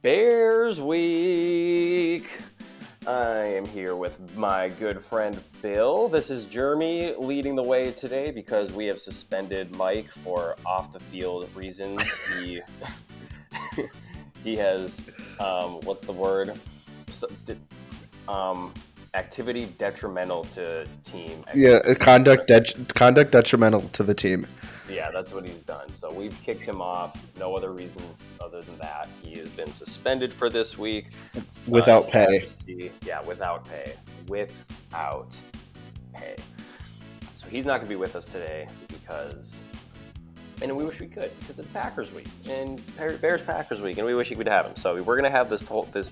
Bears Week. I am here with my good friend Bill. This is Jeremy leading the way today because we have suspended Mike for off the field reasons. He he has um, what's the word? So, di- um, activity detrimental to team. Yeah, uh, conduct det- conduct detrimental to the team. Yeah, that's what he's done. So we've kicked him off. No other reasons other than that. He has been suspended for this week. Without Uh, pay. Yeah, without pay. Without pay. So he's not going to be with us today because, and we wish we could because it's Packers week and Bears Packers week, and we wish we could have him. So we're going to have this whole this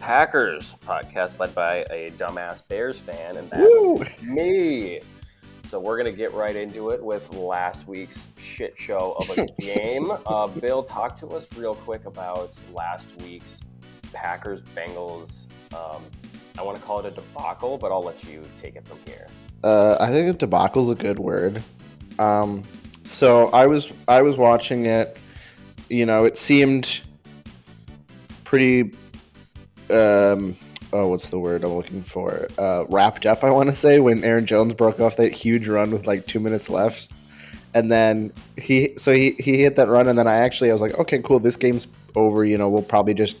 Packers podcast led by a dumbass Bears fan, and that's Woo! me. So we're gonna get right into it with last week's shit show of a game. uh, Bill, talk to us real quick about last week's Packers Bengals. Um, I want to call it a debacle, but I'll let you take it from here. Uh, I think a debacle is a good word. Um, so I was I was watching it. You know, it seemed pretty. Um, oh, what's the word I'm looking for? Uh, wrapped up. I want to say when Aaron Jones broke off that huge run with like two minutes left, and then he so he he hit that run, and then I actually I was like, okay, cool, this game's over. You know, we'll probably just.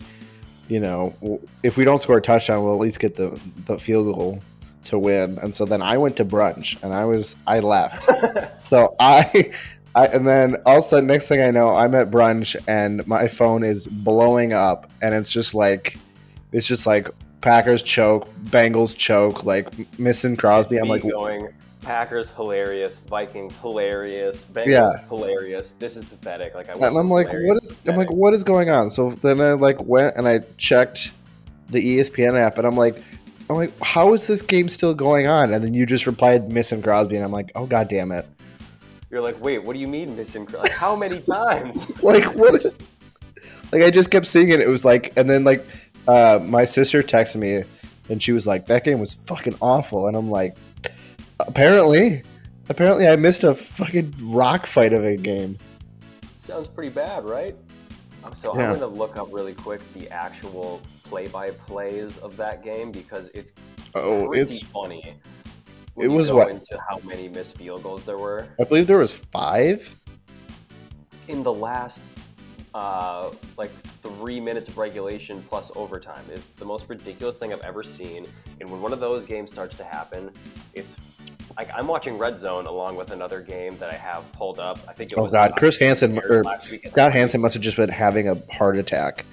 You know, if we don't score a touchdown, we'll at least get the, the field goal to win. And so then I went to brunch and I was I left. so I I and then all of a sudden next thing I know I'm at brunch and my phone is blowing up and it's just like it's just like Packers choke, Bengals choke, like missing Crosby. I'm like going Packers hilarious, Vikings hilarious, Bengals Yeah. hilarious. This is pathetic. Like I and I'm like, what is I'm like, what is going on? So then I like went and I checked the ESPN app and I'm like I'm like, how is this game still going on? And then you just replied missing Crosby and I'm like, oh god damn it. You're like, wait, what do you mean missing? Crosby? Like how many times? like what like i just kept seeing it it was like and then like uh my sister texted me and she was like that game was fucking awful and i'm like apparently apparently i missed a fucking rock fight of a game Sounds pretty bad, right? Um, So Yeah. I'm going to look up really quick the actual play-by-plays of that game because it's oh pretty it's funny. it you was go what? into how many missed field goals there were i believe there was five in the last uh, like three minutes of regulation plus overtime. It's the most ridiculous thing I've ever seen. And when one of those games starts to happen, it's like I'm watching Red Zone along with another game that I have pulled up. I think it oh was god chris hansen or scott hansen must have just been having a heart attack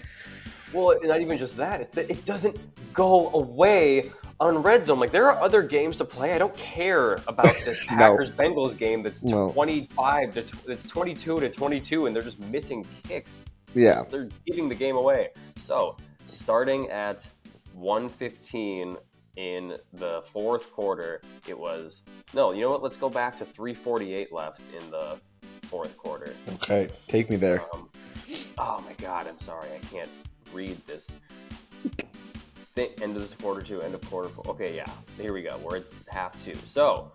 Well, not even just that. It's that it doesn't go away on red zone. Like there are other games to play. I don't care about this No. Packers Bengals game that's No. 25 to tw- it's 22 to 22 and they're just missing kicks. yeah They're giving the game away. So, starting at 115 in the fourth quarter, it was No, you know what? Let's go back to 348 left in the fourth quarter. okay take me there Um, oh my god, I'm sorry, I can't read this. End of this quarter two, end of quarter four. Okay, yeah, here we go. Where it's half two. So,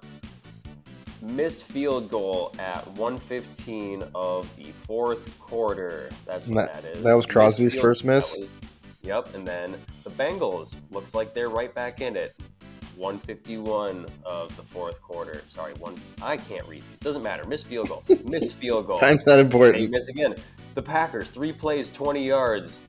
missed field goal at 115 of the fourth quarter. That's what that- that is. that was Crosby's first miss? was- yep, and then the Bengals looks like they're right back in it. 151 of the fourth quarter. Sorry, one. I can't read these. Doesn't matter. Missed field goal. Missed field goal. time's not They important miss again. The Packers, three plays, 20 yards.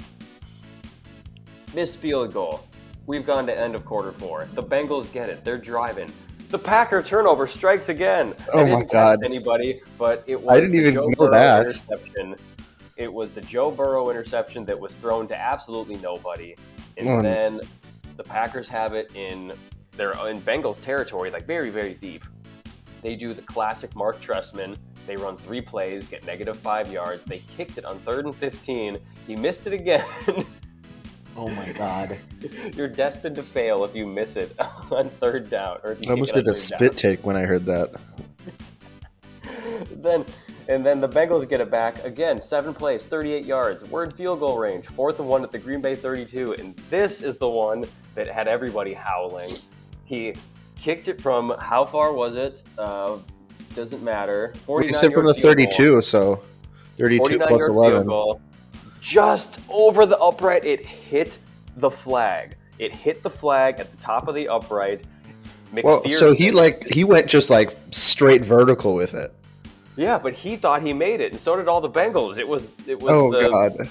Missed field goal. We've gone to end of quarter four. The Bengals get it. They're driving. The Packer turnover strikes again. Oh my God. Anybody, but it was I didn't the even Joe know Burrow that. interception. It was the Joe Burrow interception that was thrown to absolutely nobody, and no. then the Packers have it in their in Bengals territory, like very very deep. They do the classic Marc Trestman. They run three plays, get negative five yards. They kicked it on third and 15. He missed it again. oh my god You're destined to fail if you miss it on third down. Or i almost did a spit take when i heard that. Then, and then the Bengals get it back again. Seven plays, 38 yards. We're in field goal range. Fourth and one at the Green Bay 32. And this is the one that had everybody howling. He kicked it from how far was it? Uh, doesn't matter. 49 you said from the yard field goal. 32 so 32 49 plus yard 11 field goal. Just over the upright. It hit the flag. It hit the flag at the top of the upright. Well, so he like he went just like straight vertical with it. yeah, but he thought he made it, and so did all the Bengals. It was it was Oh the god.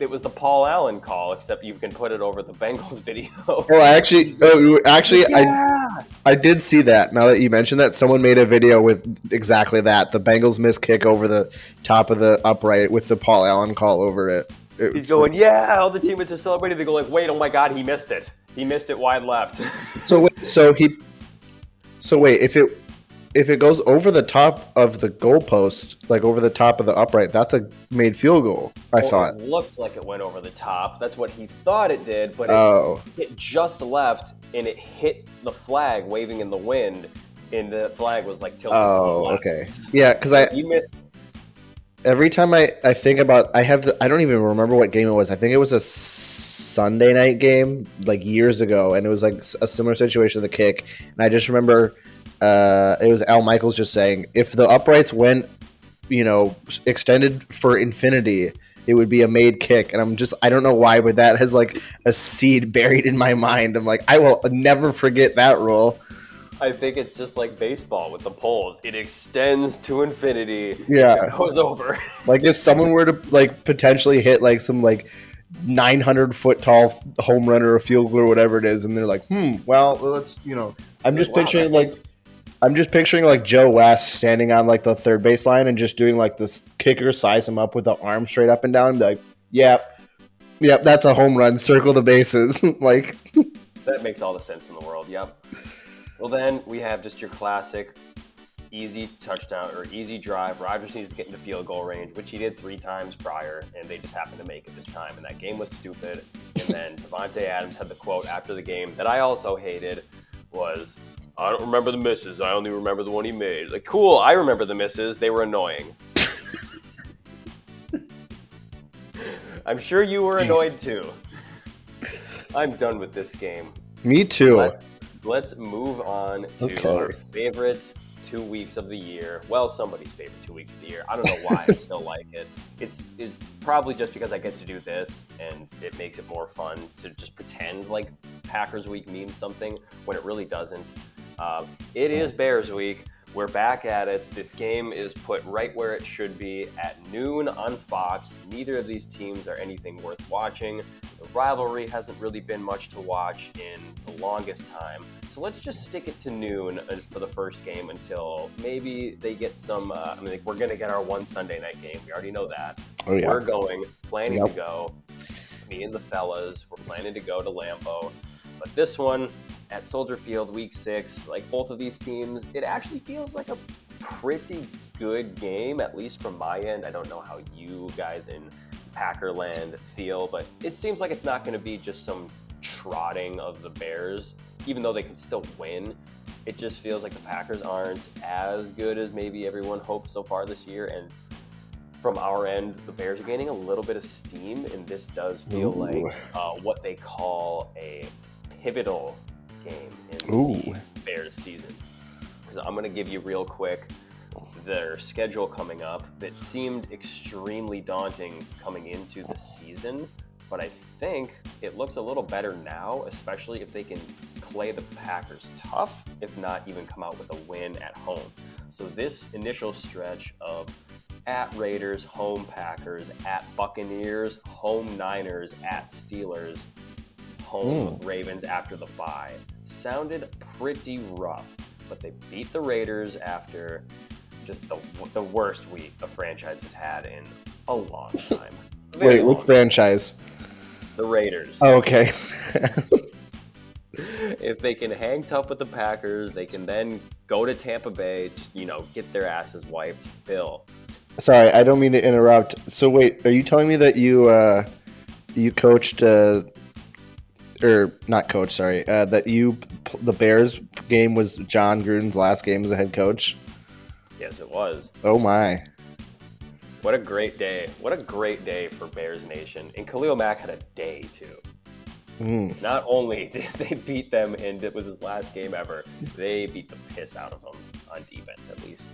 It was the Paul Allen call, except you can put it over the Bengals video. well, I actually, oh, actually, I yeah. I did see that. Now that you mentioned that, someone made a video with exactly that. The Bengals miss kick over the top of the upright with the Paul Allen call over it. It He's going, yeah. All the teammates are celebrating. They go like, wait, oh my god, he missed it. He missed it wide left. So wait, so he, so wait, if it if it goes over the top of the goalpost, like over the top of the upright, that's a made field goal. I Well, thought. it looked like it went over the top. That's what he thought it did, but it Oh, hit just left, and it hit the flag waving in the wind, and the flag was like tilted. oh, okay, yeah. Because I You missed. every time I, I think about I have the, I don't even remember what game it was. I think it was a Sunday night game like years ago, and it was like a similar situation with the kick. And I just remember uh, it was Al Michaels just saying if the uprights went, you know, extended for infinity, it would be a made kick. And I'm just I don't know why, but that has like a seed buried in my mind. I'm like I will never forget that rule. I think it's just like baseball with the poles. It extends to infinity. Yeah. It goes over. Like if someone were to like potentially hit like some like 900 foot tall home run or a field goal or whatever it is, and they're like, hmm, well, let's you know, I'm just Wow, picturing like. I'm just picturing like Joe West standing on like the third base line and just doing like this kicker size him up with the arm straight up and down and like, yep, yep, that's a home run. Circle the bases. like, That makes all the sense in the world. Yep. Well, then we have just your classic easy touchdown or easy drive. Rodgers needs to get into field goal range, which he did three times prior, and they just happened to make it this time. And that game was stupid. And then Davante Adams had the quote after the game that I also hated was, "I don't remember the misses. I only remember the one he made." Like, cool. I remember the misses. They were annoying. I'm sure you were annoyed too. I'm done with this game. me too. Let's, let's move on to Okay. our favorite two weeks of the year. Well, somebody's favorite two weeks of the year. I don't know why I still like it. It's, it's probably just because I get to do this and it makes it more fun to just pretend like Packers Week means something when it really doesn't. Uh, it is Bears Week. We're back at it. This game is put right where it should be at noon on Fox. Neither of these teams are anything worth watching. The rivalry hasn't really been much to watch in the longest time. So let's just stick it to noon for the first game until maybe they get some. Uh, I mean, like, we're going to get our one Sunday night game. We already know that. oh yeah. We're going, planning Yep. to go. Me and the fellas, we're planning to go to Lambeau. But this one at Soldier Field, week six, like both of these teams, it actually feels like a pretty good game, at least from my end. I don't know how you guys in Packerland feel, but it seems like it's not going to be just some trotting of the Bears, even though they can still win. It just feels like the Packers aren't as good as maybe everyone hoped so far this year, and from our end, the Bears are gaining a little bit of steam, and this does feel Ooh. like uh, what they call a pivotal game in Ooh. the Bears season. So I'm going to give you real quick their schedule coming up that seemed extremely daunting coming into the season, but I think it looks a little better now, especially if they can play the Packers tough, if not even come out with a win at home. So this initial stretch of at Raiders, home Packers, at Buccaneers, home Niners, at Steelers, home Ravens after the bye sounded pretty rough, but they beat the Raiders after just the, the worst week a franchise has had in a long time. Very Wait, which franchise? The Raiders. Oh, okay. if they can hang tough with the Packers, they can then go to Tampa Bay, just, you know, get their asses wiped. Bill, Sorry, I don't mean to interrupt. So wait, are you telling me that you uh, you coached uh, or not coach? Sorry, uh, that you the Bears game was Jon Gruden's last game as a head coach. yes, it was. Oh my! What a great day. What a great day for Bears Nation. And Khalil Mack had a day, too. Mm. Not only did they beat them and it was his last game ever, they beat the piss out of them on defense, at least.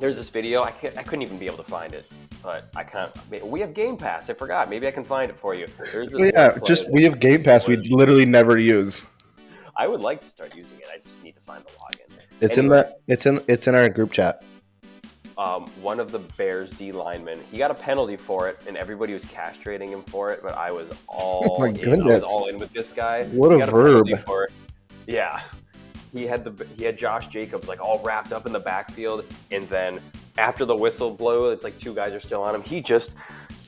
There's this video. I can't. I couldn't even be able to find it, but I can't. We have Game Pass. I forgot. Maybe I can find it for you. Oh, yeah, just we have Game Pass. We literally never use. I would like to start using it. I just need to find the login. It's in the it's in it's in our group chat. um, one of the Bears D linemen. He got a penalty for it, and everybody was castrating him for it. But I was all Oh my in. I goodness. was all in with this guy. What a verb. It. Yeah, he had the he had Josh Jacobs like all wrapped up in the backfield, and then after the whistle blow, it's like two guys are still on him. He just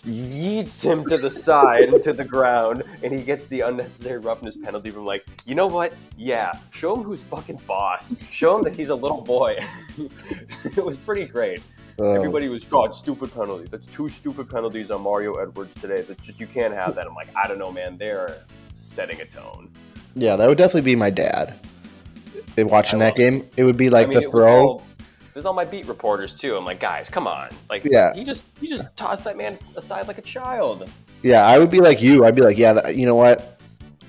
yeets him to the side to the ground, and he gets the unnecessary roughness penalty from like, you know what? Yeah, show him who's fucking boss. Show him that he's a little boy. it was pretty great. Uh, Everybody was, God, stupid penalty. That's two stupid penalties on Mario Edwards today. That's just you can't have that. I'm like, I don't know, man. They're setting a tone. yeah, that would definitely be my dad. Watching that game, it would be like I mean, the throw. All- There's all my beat reporters too. I'm like, guys, come on. Like, Yeah. he just he just tossed that man aside like a child. Yeah, I would be like you. I'd be like, yeah, you know what?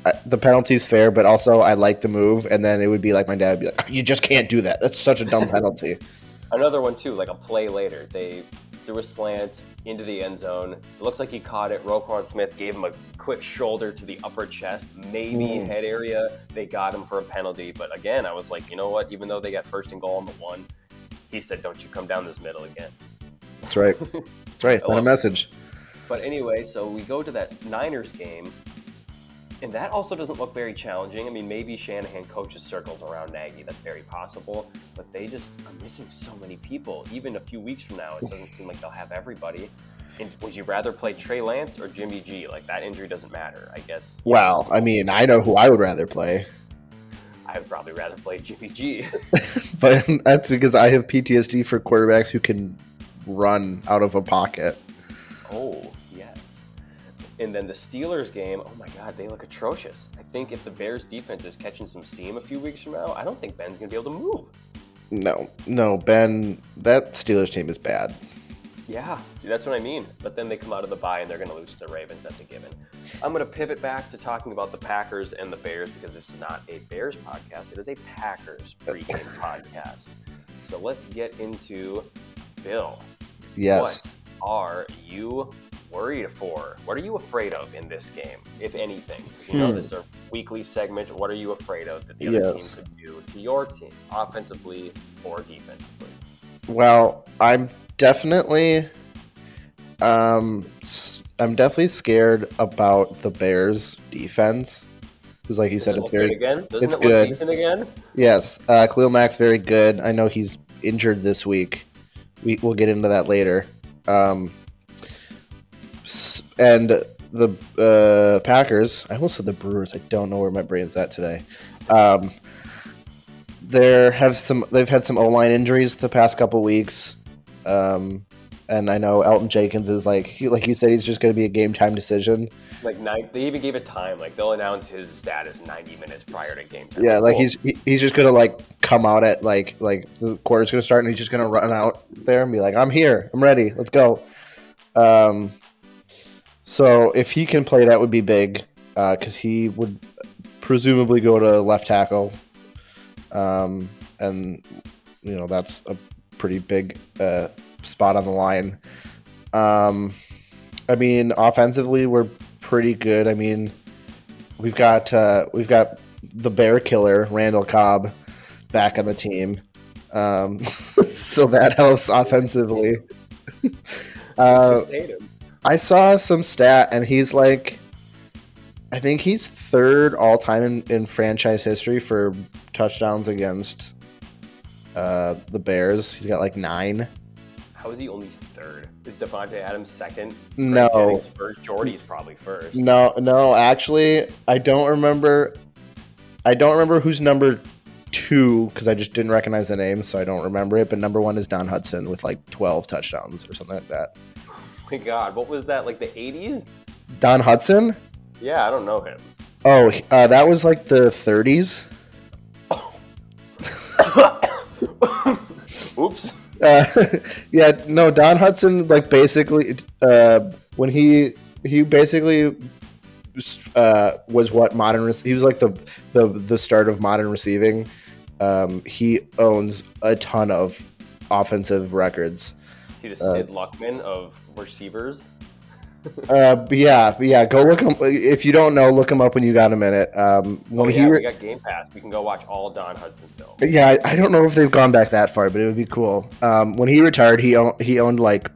I, the penalty's fair, but also I like the move. And then it would be like my dad would be like, you just can't do that. That's such a dumb penalty. Another one too, like a play later. They threw a slant into the end zone. It looks like he caught it. Roquan Smith gave him a quick shoulder to the upper chest, maybe Mm. head area. They got him for a penalty. But again, I was like, you know what? Even though they got first and goal on the one, he said, "Don't you come down this middle again." That's right. That's right. It's not a message. But anyway, so we go to that Niners game, and that also doesn't look very challenging. I mean, maybe Shanahan coaches circles around Nagy. That's very possible. But they just are missing so many people. Even a few weeks from now, it doesn't seem like they'll have everybody. And would you rather play Trey Lance or Jimmy G? Like that injury doesn't matter, I guess. Well, I mean, I know who I would rather play, I would probably rather play Jimmy G. but that's because I have PTSD for quarterbacks who can run out of a pocket. oh yes. And then the Steelers game. Oh my God, they look atrocious. I think if the Bears defense is catching some steam a few weeks from now, I don't think Ben's gonna be able to move. No, no, Ben, that Steelers team is bad. Yeah, see, that's what I mean. But then they come out of the bye and they're going to lose to the Ravens. That's a given. I'm going to pivot back to talking about the Packers and the Bears because this is not a Bears podcast. It is a Packers pregame podcast. So let's get into Bill. Yes. What are you worried for? What are you afraid of in this game, if anything? You know, Hmm. this is our weekly segment. What are you afraid of that the other Yes. team could do to your team, offensively or defensively? Well, I'm definitely, um, I'm definitely scared about the Bears' defense because, like you said, it it's very good again? Doesn't it's it good. decent again? yes. Uh, Khalil Mack's very good. I know he's injured this week. We we'll get into that later. Um, and the uh, Packers. I almost said the Brewers. I don't know where my brain's at today. Um, there have some. They've had some O line injuries the past couple weeks. Um, and I know Elgton Jenkins is like, he, like you said, he's just going to be a game time decision. Like nine, they even gave it time. Like they'll announce his status 90 minutes prior to game time. Yeah, like Cool. he's he, he's just gonna like come out at like like the quarter's gonna start and he's just gonna run out there and be like, I'm here, I'm ready, let's go. Um, so if he can play, that would be big because he would presumably go to left tackle, um, and you know that's a pretty big uh, spot on the line. Um, I mean, offensively, we're pretty good. I mean, we've got uh, we've got the bear killer Randall Cobb back on the team, um, so that helps offensively. uh. I saw some stat, and he's like, I think he's third all time in, in franchise history for touchdowns against uh, the Bears. He's got like nine. How is he only third? Is Davante Adams second? No. Jennings first. Jordy's probably first. No, no, actually, I don't remember. I don't remember who's number two because I just didn't recognize the name, so I don't remember it. But number one is Don Hutson with like 12 touchdowns or something like that. Oh my God, what was that? Like the 80s? Don Hutson? Yeah, I don't know him. Oh, uh, that was like the 30s. Oops. Uh, yeah, no, Don Hutson, like basically, uh, when he he basically uh, was what modern. He was like the the the start of modern receiving. Um, he owns a ton of offensive records. He just Uh, Sid Luckman of receivers. Uh, but yeah, but yeah, go look him. If you don't know, look him up when you got a minute. Um, Oh, when yeah, he, we got Game Pass. We can go watch all Don Hutson films. yeah, I, I don't know if they've gone back that far, but it would be cool. Um, when he retired, he owned, he owned like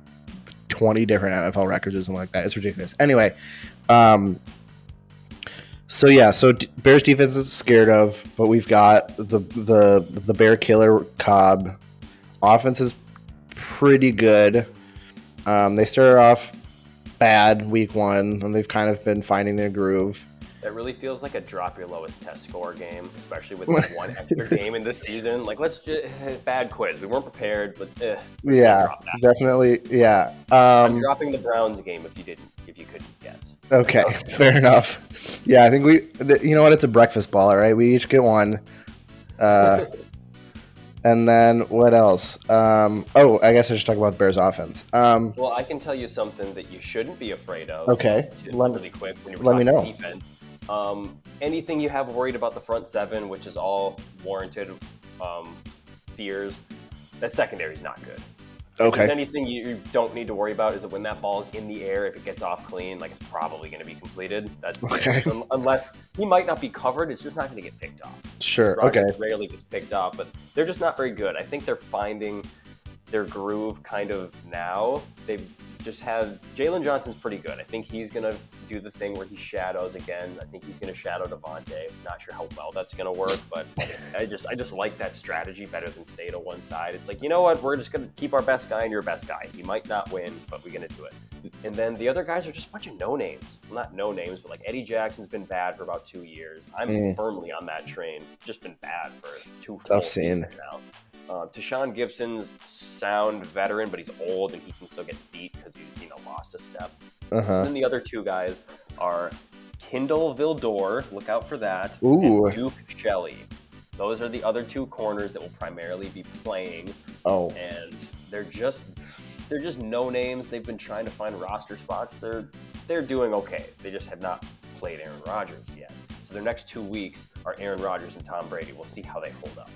twenty different NFL records or something like that. It's ridiculous. Anyway, um, so yeah, so d- Bears defense is scared of, but we've got the the the Bear killer Cobb. Offense is pretty good. Um, they started off bad week one, and they've kind of been finding their groove. It really feels like a drop your lowest test score game, especially with this one extra game in this season. Like, let's just bad quiz. We weren't prepared, but eh, Yeah, definitely. Yeah. I'm Um, dropping the Browns game if you didn't, if you couldn't guess. okay, fair enough. Yeah, I think we. th- You know what? It's a breakfast ball, all right. We each get one. Uh, and then what else? Um, oh, I guess I should talk about the Bears' offense. Um, Well, I can tell you something that you shouldn't be afraid of. Okay, let- really quick when you're let me know. defense. Um, anything you have worried about the front seven, which is all warranted um, fears, that secondary is not good. If there's okay. anything you don't need to worry about is that when that ball's in the air, if it gets off clean, like it's probably going to be completed. That's. Okay. Un- Unless he might not be covered, it's just not going to get picked off. Sure. Rodgers Okay. rarely gets picked off, but they're just not very good. I think they're finding their groove kind of now. They've just had Jaylon Johnson's pretty good. I think he's gonna do the thing where he shadows again. I think he's gonna shadow Davante. Not sure how well that's gonna work, but I just I just like that strategy better than stay to one side. It's like you know what, we're just gonna keep our best guy and your best guy. He might not win, but we're gonna do it. And then the other guys are just a bunch of no names. Well, not no names, but like Eddie Jackson's been bad for about two years. I'm Mm. firmly on that train. Just been bad for two Tough scene. now. Uh, Tashaun Gipson's sound veteran, but he's old and he can still get beat because he's you know lost a step. Uh And then the other two guys are Kindle Vildor. Look out for that. Ooh. And Duke Shelley. Those are the other two corners that will primarily be playing Oh. and they're just they're just no names. They've been trying to find roster spots. They're they're doing okay. They just have not played Aaron Rodgers yet. So their next two weeks are Aaron Rodgers and Tom Brady. We'll see how they hold up.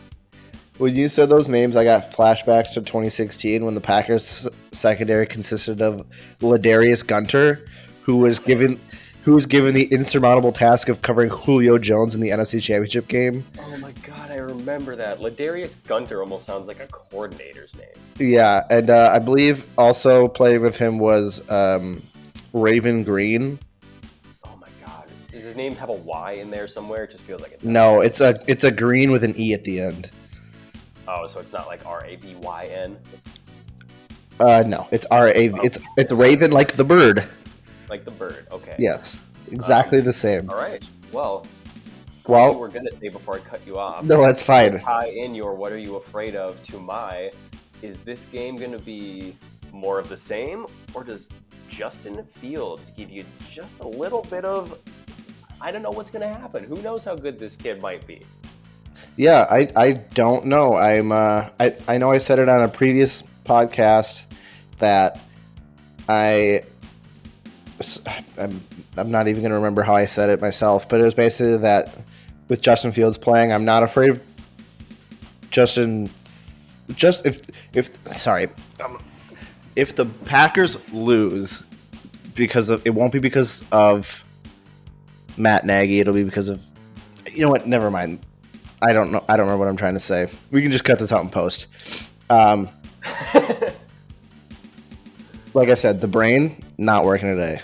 When you said those names, I got flashbacks to 2016 when the Packers secondary consisted of Ladarius Gunter, who was given who was given the insurmountable task of covering Julio Jones in the NFC Championship game. Oh my god, I remember that. Ladarius Gunter almost sounds like a coordinator's name. Yeah, and uh, I believe also playing with him was um, Raven Greene. Oh my god. Does his name have a Y in there somewhere? It just feels like it. No, it's a it's a green with an e at the end. Oh, so it's not like R A B Y N, Uh, no, it's R A. It's it's Raven like the bird. like the bird. Okay. Yes, exactly the same. All right. Well, Well, we're gonna say before I cut you off. no, that's fine. tie in your what are you afraid of to my is this game to be more of the same or does justin fields give you just a little bit of i don't know what's to happen who knows how good this kid might be Yeah, I, I don't know. I'm uh, I I know I said it on a previous podcast that I I'm, I'm not even gonna remember how I said it myself, but it was basically that with Justin Fields playing, I'm not afraid of Justin. Just if if sorry, um, if the Packers lose because of it won't be because of Matt Nagy. It'll be because of you know what? Never mind. I don't know. I don't remember what I'm trying to say. We can just cut this out and post. Um, like I said, the brain not working today.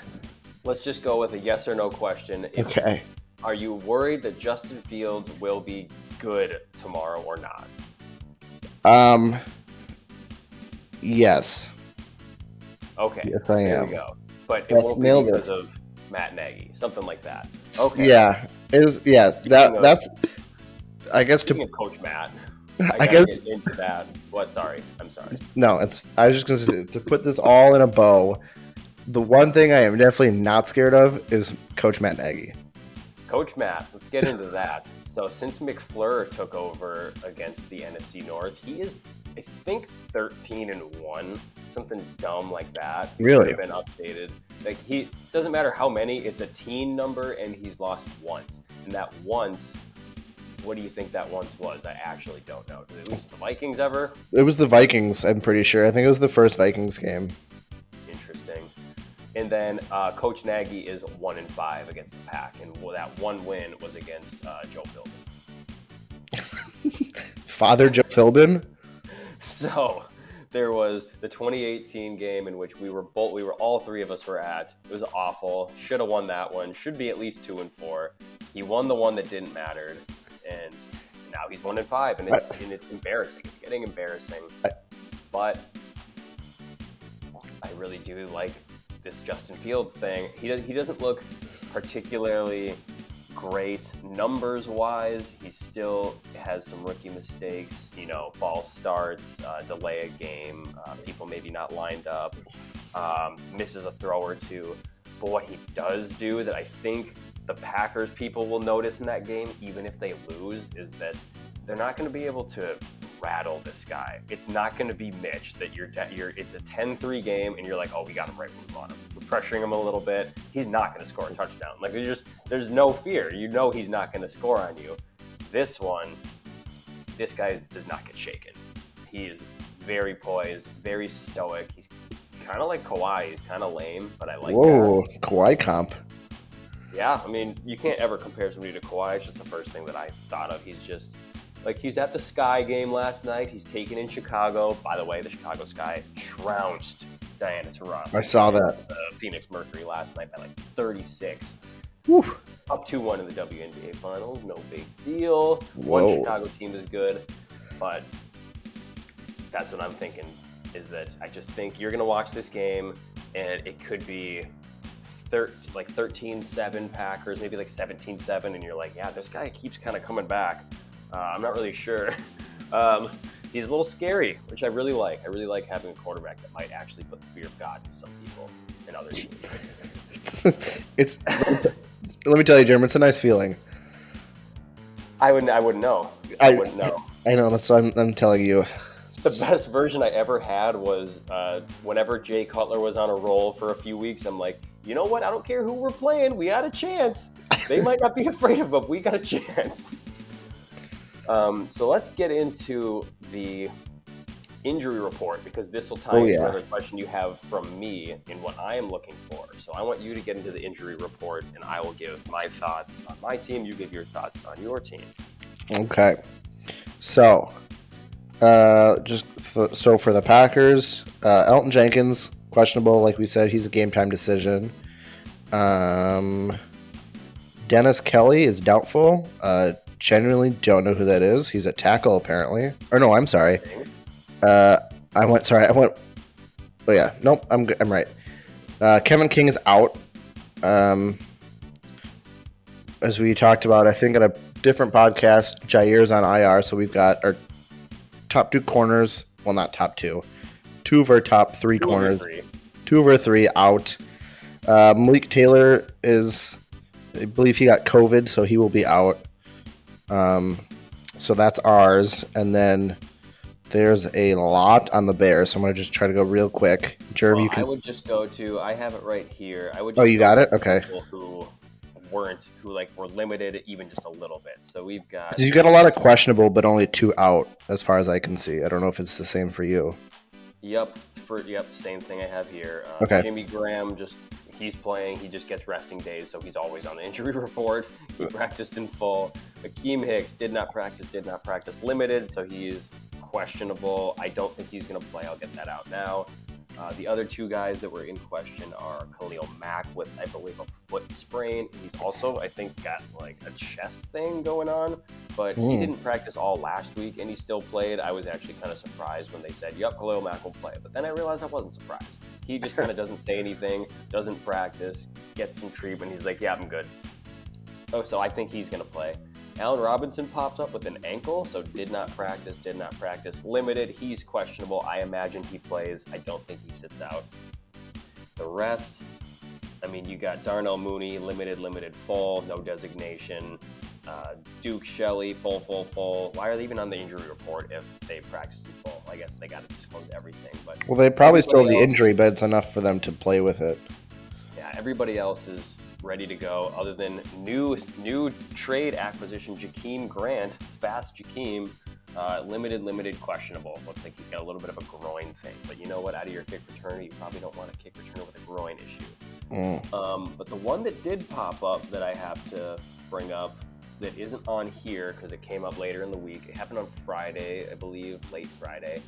let's just go with a yes or no question If- Okay. are you worried that justin fields will be good tomorrow or not Um. Yes. okay Yes, I there am. go but it won't be nailed it. because of matt nagy something like that okay Yeah. It was. Yeah. That. That's. I guess to Speaking Coach Matt, I, I guess- into that. What? Sorry, I'm sorry. no. It's. I was just gonna say, to put this all in a bow. The one thing I am definitely not scared of is Coach Matt Nagy. Coach Matt, let's get into that. So since LaFleur took over against the NFC North, he is, I think, 13 and one, something dumb like that. Really? been updated. Like he doesn't matter how many, it's a teen number, and he's lost once, and that once what do you think that once was? I actually don't know. Did it lose the Vikings ever? It was the Vikings. I'm pretty sure. I think it was the first Vikings game. Interesting. And then uh, Coach Nagy is one in five against the Pack, and that one win was against uh, Joe Philbin. Father Joe Philbin. So there was the 2018 game in which we were both we were all three of us were at. It was awful. Should have won that one. Should be at least two and four. He won the one that didn't matter, and now he's one in five, and it's and it's embarrassing. It's getting embarrassing. But I really do like this Justin Fields thing. He does, he doesn't look particularly great numbers wise. He still has some rookie mistakes, you know, false starts, uh, delay a game, uh, people maybe not lined up, um, misses a throw or two. But what he does do that I think the Packers people will notice in that game, even if they lose, is that they're not going to be able to rattle this guy. It's not going to be Mitch that you're, you're it's a 10-3 game and you're like, oh, we got him right when we want him. We're pressuring him a little bit. He's not going to score a touchdown. Like there's just there's no fear. You know he's not going to score on you. This one, this guy does not get shaken. He is very poised, very stoic. He's kind of like Kawhi. He's kind of lame, but I like Whoa, that. Kawhi comp. Yeah, I mean, you can't ever compare somebody to Kawhi. It's just the first thing that I thought of. He's just like he's at the Sky game last night. He's taken in Chicago. By the way, the Chicago Sky trounced Diana Taurasi. I saw that. The Phoenix Mercury last night by like 36. Whew. Up 2 1 in the WNBA Finals. No big deal. Whoa. One Chicago team is good. But that's what I'm thinking is that I just think you're going to watch this game and it could be thir- like 13 7 Packers, maybe like 17 7. And you're like, yeah, this guy keeps kind of coming back. Uh, I'm not really sure. Um, he's a little scary, which I really like. I really like having a quarterback that might actually put the fear of God in some people and other people. it's. let me tell you, Jeremy, it's a nice feeling. I wouldn't. I wouldn't know. I, I- wouldn't know. I know. That's what I'm, I'm telling you. The best version I ever had was uh, whenever Jay Cutler was on a roll for a few weeks. I'm like, you know what? I don't care who we're playing. We had a chance. They might not be afraid of, but we got a chance. Um, so let's get into the injury report because this will tie Oh, into yeah. another question you have from me in what I am looking for. So I want you to get into the injury report, and I will give my thoughts on my team. You give your thoughts on your team. Okay. So, uh, just f- so for the Packers, uh, Elgton Jenkins questionable. Like we said, he's a game time decision. Um, Dennis Kelly is doubtful. Uh, genuinely don't know who that is. He's a tackle apparently. Or no, I'm sorry. Uh, I went. Sorry, I went. Oh yeah, nope. I'm. I'm right. Uh, Kevin King is out. Um, as we talked about, I think in a different podcast, Jaire's on IR, so we've got our top two corners. Well, not top two. Two of our top three Two corners. three. Two of our three out. Uh, Malik Taylor is, I believe he got COVID, so he will be out. Um, so that's ours, and then there's a lot on the Bears. So I'm gonna just try to go real quick. Jeremy, Well, you can. I would just go to. I have it right here. I would. Oh, you go got it? Okay. People who weren't, who like were limited even just a little bit. So we've got. you got a lot of questionable, but only two out, as far as I can see. I don't know if it's the same for you. Yep. For yep, same thing I have here. Uh, Okay. Jimmy Graham just he's playing. He just gets resting days, so he's always on the injury report. He practiced in full. Akiem Hicks did not practice. Did not practice limited, so he's questionable. I don't think he's going to play. I'll get that out now. Uh, the other two guys that were in question are Khalil Mack with, I believe, a foot sprain. He's also, I think, got like a chest thing going on, but he Mm. didn't practice all last week and he still played. I was actually kind of surprised when they said, "Yep, Khalil Mack will play," but then I realized I wasn't surprised. He just kind of doesn't say anything, doesn't practice, gets some treatment. He's like, "Yeah, I'm good." Oh, so I think he's going to play. Allen Robinson popped up with an ankle, so did not practice, did not practice. Limited, he's questionable. I imagine he plays. I don't think he sits out. The rest, I mean, you got Darnell Mooney, limited, limited, full, no designation. Uh, Duke Shelley, full, full, full. Why are they even on the injury report if they practiced in full? I guess they got to disclose everything. But Well, they probably still have the injury, but it's enough for them to play with it. yeah, everybody else is ready to go. Other than new new trade acquisition, Jakeem Grant, fast Jakeem, uh, limited, limited, questionable. Looks like he's got a little bit of a groin thing. But you know what? Out of your kick returner, you probably don't want a kick returner with a groin issue. Mm. Um, but the one that did pop up that I have to bring up that isn't on here because it came up later in the week. It happened on Friday, I believe, late Friday.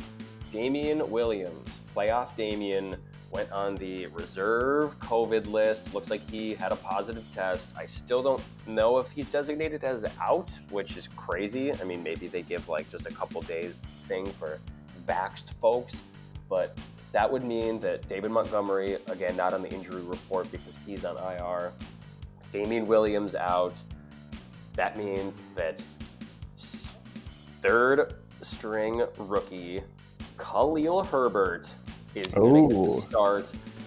Damien Williams, playoff Damien, went on the reserve COVID list. Looks like he had a positive test. I still don't know if he's designated as out, which is crazy. I mean, maybe they give like just a couple days thing for vaxxed folks, but that would mean that David Montgomery, again, not on the injury report because he's on IR. Damien Williams out. That means that third string rookie Khalil Herbert is going to start.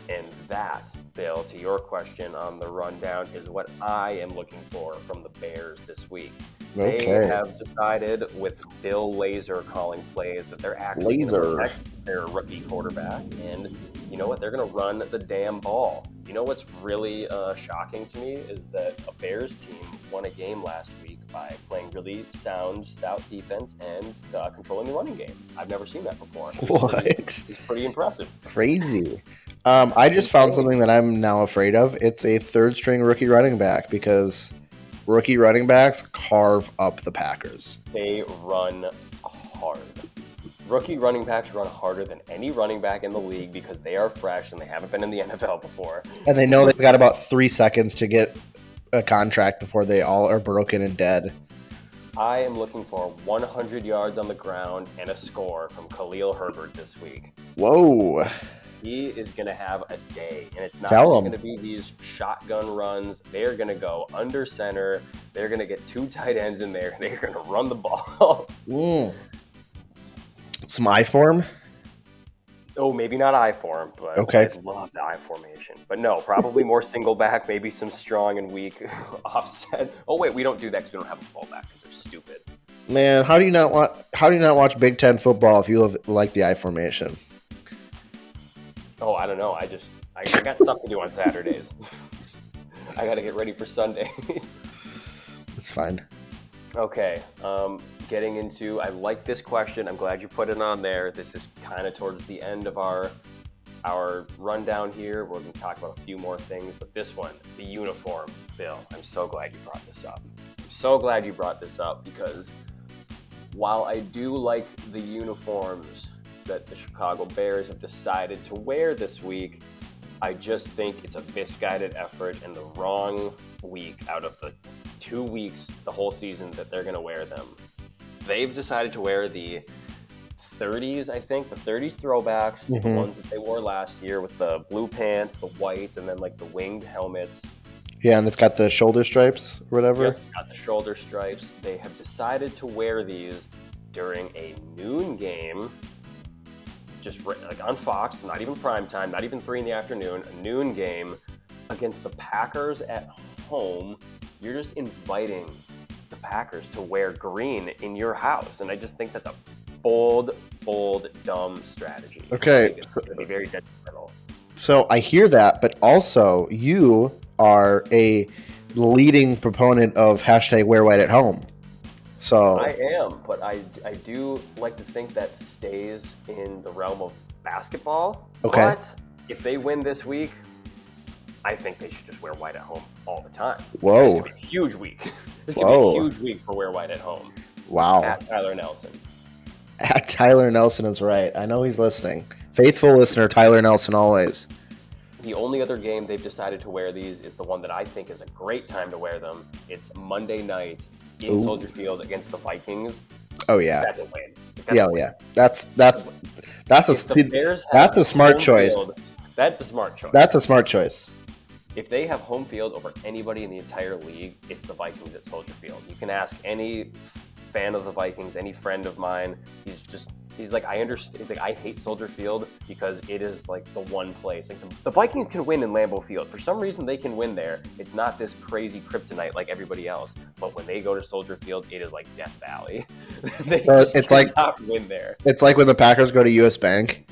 And that, Bill, to your question on the rundown, is what I am looking for from the Bears this week. They have decided with Bill Lazor calling plays that they're actually going to protect their rookie quarterback. And you know what? They're going to run the damn ball. You know what's really uh, shocking to me is that a Bears team won a game last week by playing really sound, stout defense and uh, controlling the running game. I've never seen that before. What? It's pretty impressive. Crazy. Um, I just found something that I'm now afraid of. It's a third string rookie running back because rookie running backs carve up the Packers. They run hard. Rookie running backs run harder than any running back in the league because they are fresh and they haven't been in the NFL before. And they know they've got about three seconds to get a contract before they all are broken and dead. I am looking for 100 yards on the ground and a score from Khalil Herbert this week. Whoa. He is going to have a day, and it's not just going to be these shotgun runs. They're going to go under center. They're going to get two tight ends in there. They're going to run the ball. Mm. Some I form. Oh, maybe not I form, but Okay. I love the I formation. But no, probably more single back, maybe some strong and weak offset. Oh wait, we don't do that because we don't have a fullback because they're stupid. Man, how do you not want? How do you not watch Big Ten football if you love, like the I formation? Oh, I don't know. I just I, I got stuff to do on Saturdays. I got to get ready for Sundays. It's fine. okay, um, getting into. I like this question. I'm glad you put it on there. This is kind of towards the end of our our rundown here. We're going to talk about a few more things, but this one, the uniform, Bill. I'm so glad you brought this up. I'm so glad you brought this up because while I do like the uniforms that the Chicago Bears have decided to wear this week, I just think it's a misguided effort and the wrong week out of the two weeks the whole season that they're going to wear them. They've decided to wear the 30s, I think, the 30s throwbacks, the Mhm. ones that they wore last year with the blue pants, the whites, and then like the winged helmets. Yeah, and it's got the shoulder stripes or whatever. Yep, it's got the shoulder stripes. They have decided to wear these during a noon game, just like on Fox, not even prime time, not even three in the afternoon, a noon game against the Packers at home. You're just inviting the Packers to wear green in your house, and I just think that's a bold, bold, dumb strategy. Okay. It's going to be very detrimental. So I hear that, but also you are a leading proponent of hashtag wear white at home. So I am, but I, I do like to think that stays in the realm of basketball. Okay. But if they win this week, I think they should just wear white at home all the time. Whoa. It's gonna be a huge week. Gonna Whoa. be a huge week for wear white at home. wow. At Tyler Nelson. At Tyler Nelson is right. I know he's listening. Faithful listener, Tyler Nelson always. The only other game they've decided to wear these is the one that I think is a great time to wear them. It's Monday night in Ooh. Soldier Field against the Vikings. Oh yeah. That's a win. Yeah, oh, yeah. That's that's that's a that's a smart choice. field- that's a smart choice. that's a smart choice. If they have home field over anybody in the entire league, it's the Vikings at Soldier Field. You can ask any fan of the Vikings, any friend of mine. He's just he's like I understand. He's like I hate Soldier Field because it is like the one place. Like the, the Vikings can win in Lambeau Field for some reason. They can win there. It's not this crazy kryptonite like everybody else. But when they go to Soldier Field, it is like Death Valley. they So it's like- win there. It's like when the Packers go to US Bank.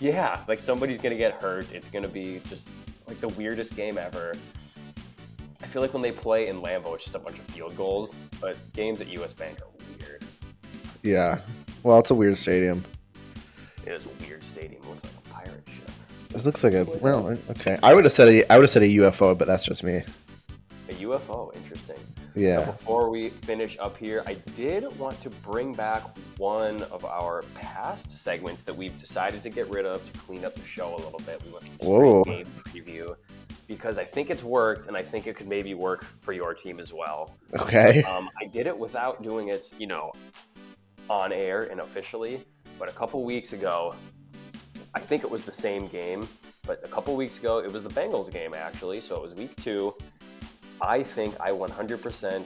Yeah, like somebody's gonna get hurt. It's gonna be just like the weirdest game ever. I feel like when they play in Lambeau, it's just a bunch of field goals. But games at US Bank are weird. Yeah. Well, it's a weird stadium. It is a weird stadium. It looks like a pirate ship. It looks like a well, okay. I would have said a I would have said a UFO, but that's just me. A UFO, interesting. Yeah. So before we finish up here, I did want to bring back one of our past segments that we've decided to get rid of to clean up the show a little bit. We went to Whoa. game preview because I think it's worked, and I think it could maybe work for your team as well. Okay. Um, I did it without doing it, you know, on air and officially. But a couple weeks ago, I think it was the same game. But a couple weeks ago, it was the Bengals game actually. So it was week two. I think I 100%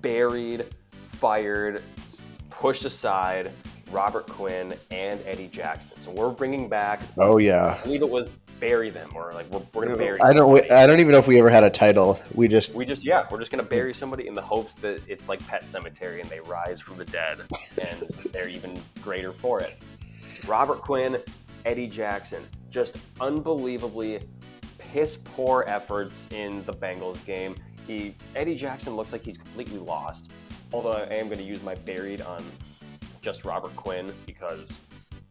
buried, fired, pushed aside Robert Quinn and Eddie Jackson. So we're bringing back. Oh yeah. I believe it was bury them, or like we're, we're gonna uh, bury. I don't. somebody. I don't even know if we ever had a title. We just. We just yeah, we're just gonna bury somebody in the hopes that it's like Pet Sematary and they rise from the dead and they're even greater for it. Robert Quinn, Eddie Jackson, just unbelievably piss poor efforts in the Bengals game. He Eddie Jackson looks like he's completely lost. Although I am gonna use my buried on just Robert Quinn because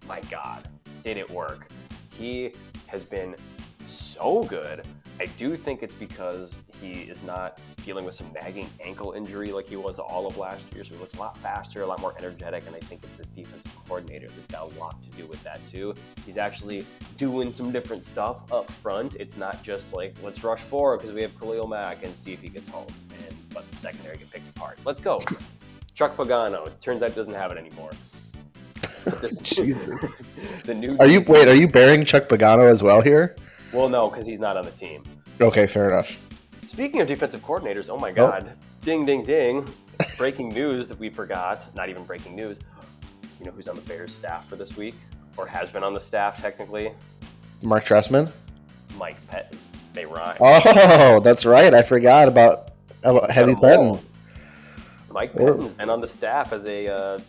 my God, did it work? He has been so good. I do think it's because he is not dealing with some nagging ankle injury like he was all of last year. So he looks a lot faster, a lot more energetic, and I think it's this defensive coordinator that's got a lot to do with that too. He's actually doing some different stuff up front. It's not just like let's rush forward because we have Khalil Mack and see if he gets home, and but the secondary get picked apart. Let's go. Chuck Pagano. Turns out doesn't have it anymore. Jesus. the new. Are you wait? Are you bearing Chuck Pagano as well here? Well, no, because he's not on the team. Okay, fair enough. Speaking of defensive coordinators, oh my God. Ding, ding, ding. breaking news that we forgot. Not even breaking news. You know who's on the Bears staff for this week? Or has been on the staff, technically? Marc Trestman. Mike Pettine. They rhyme. Oh, that's right. I forgot about about Heavy Got 'em all. Pettine. Mike Oh. Pettine's been on the staff as a uh,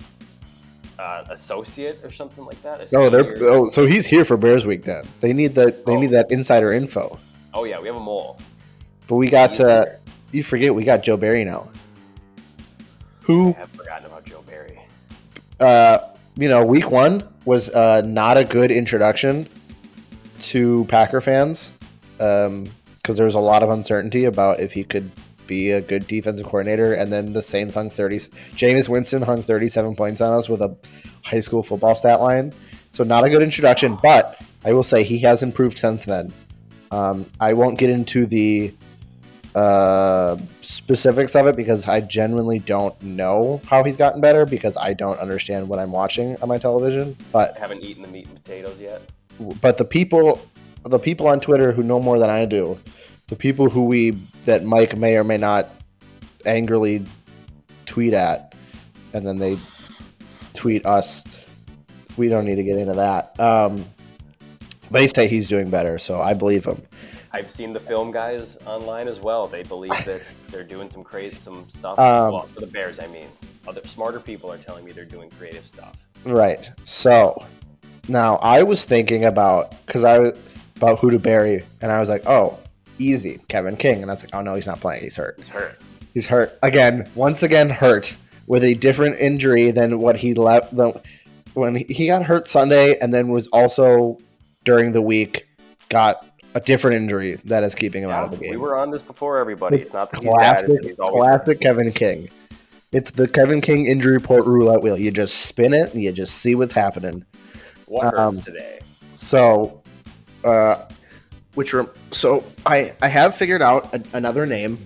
uh, associate or something like that. Oh, they're oh, so he's here for Bears Week then. They need that. They Oh. need that insider info. oh yeah, we have a all. But we got. Uh, you forget we got Joe Barry now. Who? I have forgotten about Joe Barry. uh, you know, week one was uh, not a good introduction to Packer fans because there was a lot of uncertainty about if he could be a good defensive coordinator. And then the Saints hung 30, Jameis Winston hung 37 points on us with a high school football stat line. So, not a good introduction, but I will say he has improved since then. Um, I won't get into the uh, specifics of it because I genuinely don't know how he's gotten better because I don't understand what I'm watching on my television. But I haven't eaten the meat and potatoes yet. but the people the people on Twitter who know more than I do, the people who we that Mike may or may not angrily tweet at, and then they tweet us. We don't need to get into that. Um, they say he's doing better, so I believe him. I've seen the film guys online as well. They believe that they're doing some crazy some stuff. Um, well, for the Bears, I mean, other smarter people are telling me they're doing creative stuff. Right. So now I was thinking about because I was about who to bury, and I was like, oh, easy, Kevin King, and I was like, oh no, he's not playing. He's hurt. He's hurt. He's hurt again. Once again, hurt with a different injury than what he left. The, when he- got hurt Sunday, and then was also during the week got a different injury that is keeping him out of the game. We were on this before, everybody. It's not that he's bad. classic, It's that he's classic Kevin King. It's the Kevin King injury report roulette wheel. You just spin it, and you just see what's happening. What hurts um, today? So, uh, which rem- so I I have figured out a, another name.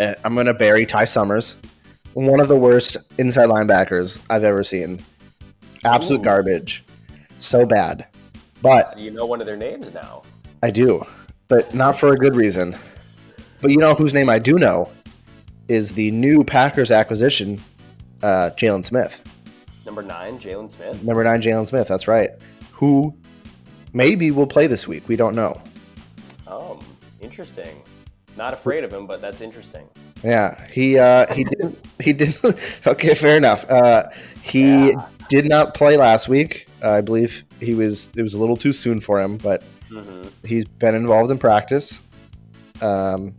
Uh, I'm gonna bury Ty Summers, one of the worst inside linebackers I've ever seen. Absolute Ooh. garbage, so bad. But So you know one of their names now. I do, but not for a good reason. But you know whose name I do know is the new Packers acquisition, uh, Jaylon Smith. Number nine, Jaylon Smith. Number nine, Jaylon Smith. That's right. Who maybe we'll play this week. We don't know. Um, interesting. Not afraid of him, but that's interesting. Yeah, he uh, he didn't he didn't. okay, fair enough. Uh, he Yeah. did not play last week. Uh, I believe he was it was a little too soon for him, but hmm he's been involved in practice. Um,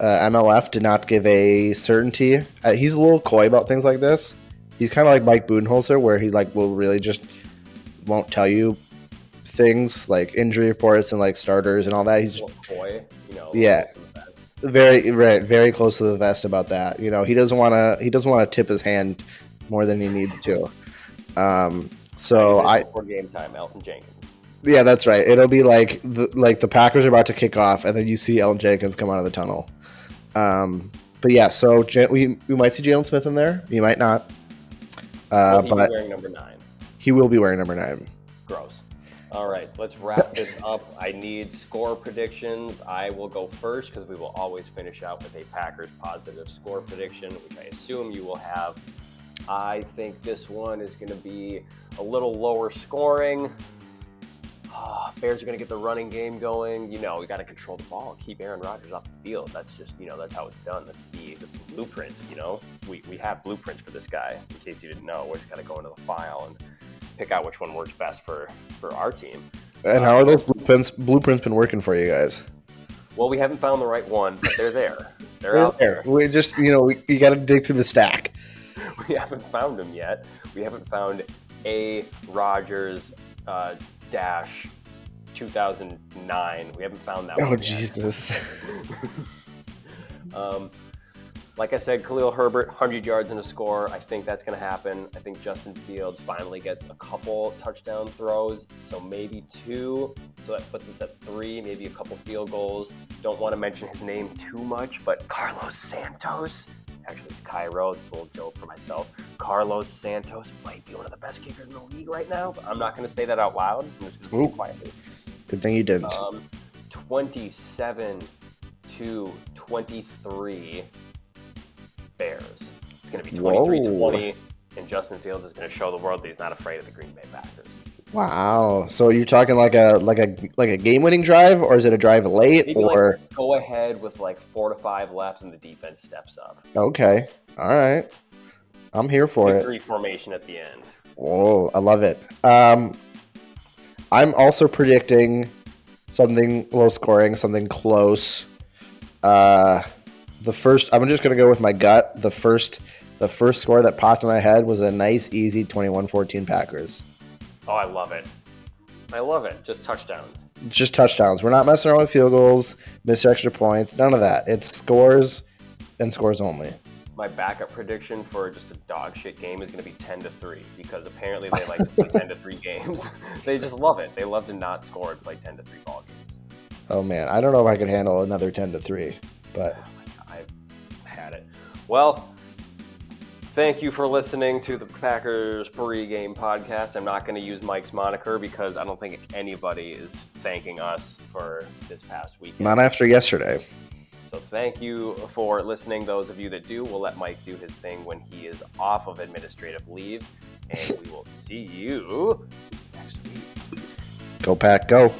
uh, MLF did not give a certainty. Uh, he's a little coy about things like this. He's kind of like Mike Budenholzer, where he like will really just won't tell you things like injury reports and like starters and all that. He's just A little coy, you know. Yeah. close to the vest. very right, very close to the vest about that. You know, he doesn't want to he doesn't want to tip his hand more than he needs to. Um, so I before game time, Elgton Jenkins. yeah, that's right. It'll be like the like the Packers are about to kick off, and then you see Elgton Jenkins come out of the tunnel. Um, but yeah, so J- we we might see Jaylon Smith in there. You might not, uh, Will he but wearing number nine. he will be wearing number nine. All right, let's wrap this up. I need score predictions. I will go first because we will always finish out with a Packers positive score prediction, which I assume you will have. I think this one is going to be a little lower scoring. Ah, Bears are going to get the running game going. You know, we got to control the ball, keep Aaron Rodgers off the field. That's just, you know, that's how it's done. That's the, the blueprint. You know, we, we have blueprints for this guy. In case you didn't know, We're just got to go into the file and pick out which one works best for for our team. And how are those blueprints blueprints been working for you guys? Well, we haven't found the right one, but they're there. They're out there. We just you know we, you got to dig through the stack. We haven't found them yet. We haven't found a Rodgers uh, dash 2009. We haven't found that Oh one yet. Jesus! Um, like I said, Khalil Herbert, 100 yards and a score. I think that's going to happen. I think Justin Fields finally gets a couple touchdown throws, so maybe two. So that puts us at three, maybe a couple field goals. Don't want to mention his name too much, but Carlos Santos. Actually, it's Cairo. It's a little joke for myself. Carlos Santos might be one of the best kickers in the league right now, but I'm not going to say that out loud. I'm just going to say it quietly. Good thing you didn't. Um, 27 to 23 Bears. It's going to be 23 Whoa. 20, and Justin Fields is going to show the world that he's not afraid of the Green Bay Packers. Wow. So you're talking like a like a like a game winning drive, or is it a drive late? Maybe Or like go ahead with like four to five laps, and the defense steps up. okay, all right, I'm here for it. Victory formation at the end. Whoa, I love it. Um, I'm also predicting something low scoring, something close. Uh, the first, I'm just gonna go with my gut. The first, the first score that popped in my head was a nice, easy 21-14 Packers. Oh, I love it. I love it. Just touchdowns. Just touchdowns. We're not messing around with field goals, missed extra points, none of that. It's scores and scores only. My backup prediction for just a dog shit game is going to be 10 to 3 because apparently they like to play 10 to 3 games. they just love it. They love to not score and play 10 to 3 ball games. Oh man, I don't know if I could handle another 10 to three, but oh, Well, thank you for listening to the Packers pregame podcast. I'm not going to use Mike's moniker because I don't think anybody is thanking us for this past weekend. not after yesterday. So thank you for listening. Those of you that do, we'll let Mike do his thing when he is off of administrative leave, and we will see you next week. Go pack, go.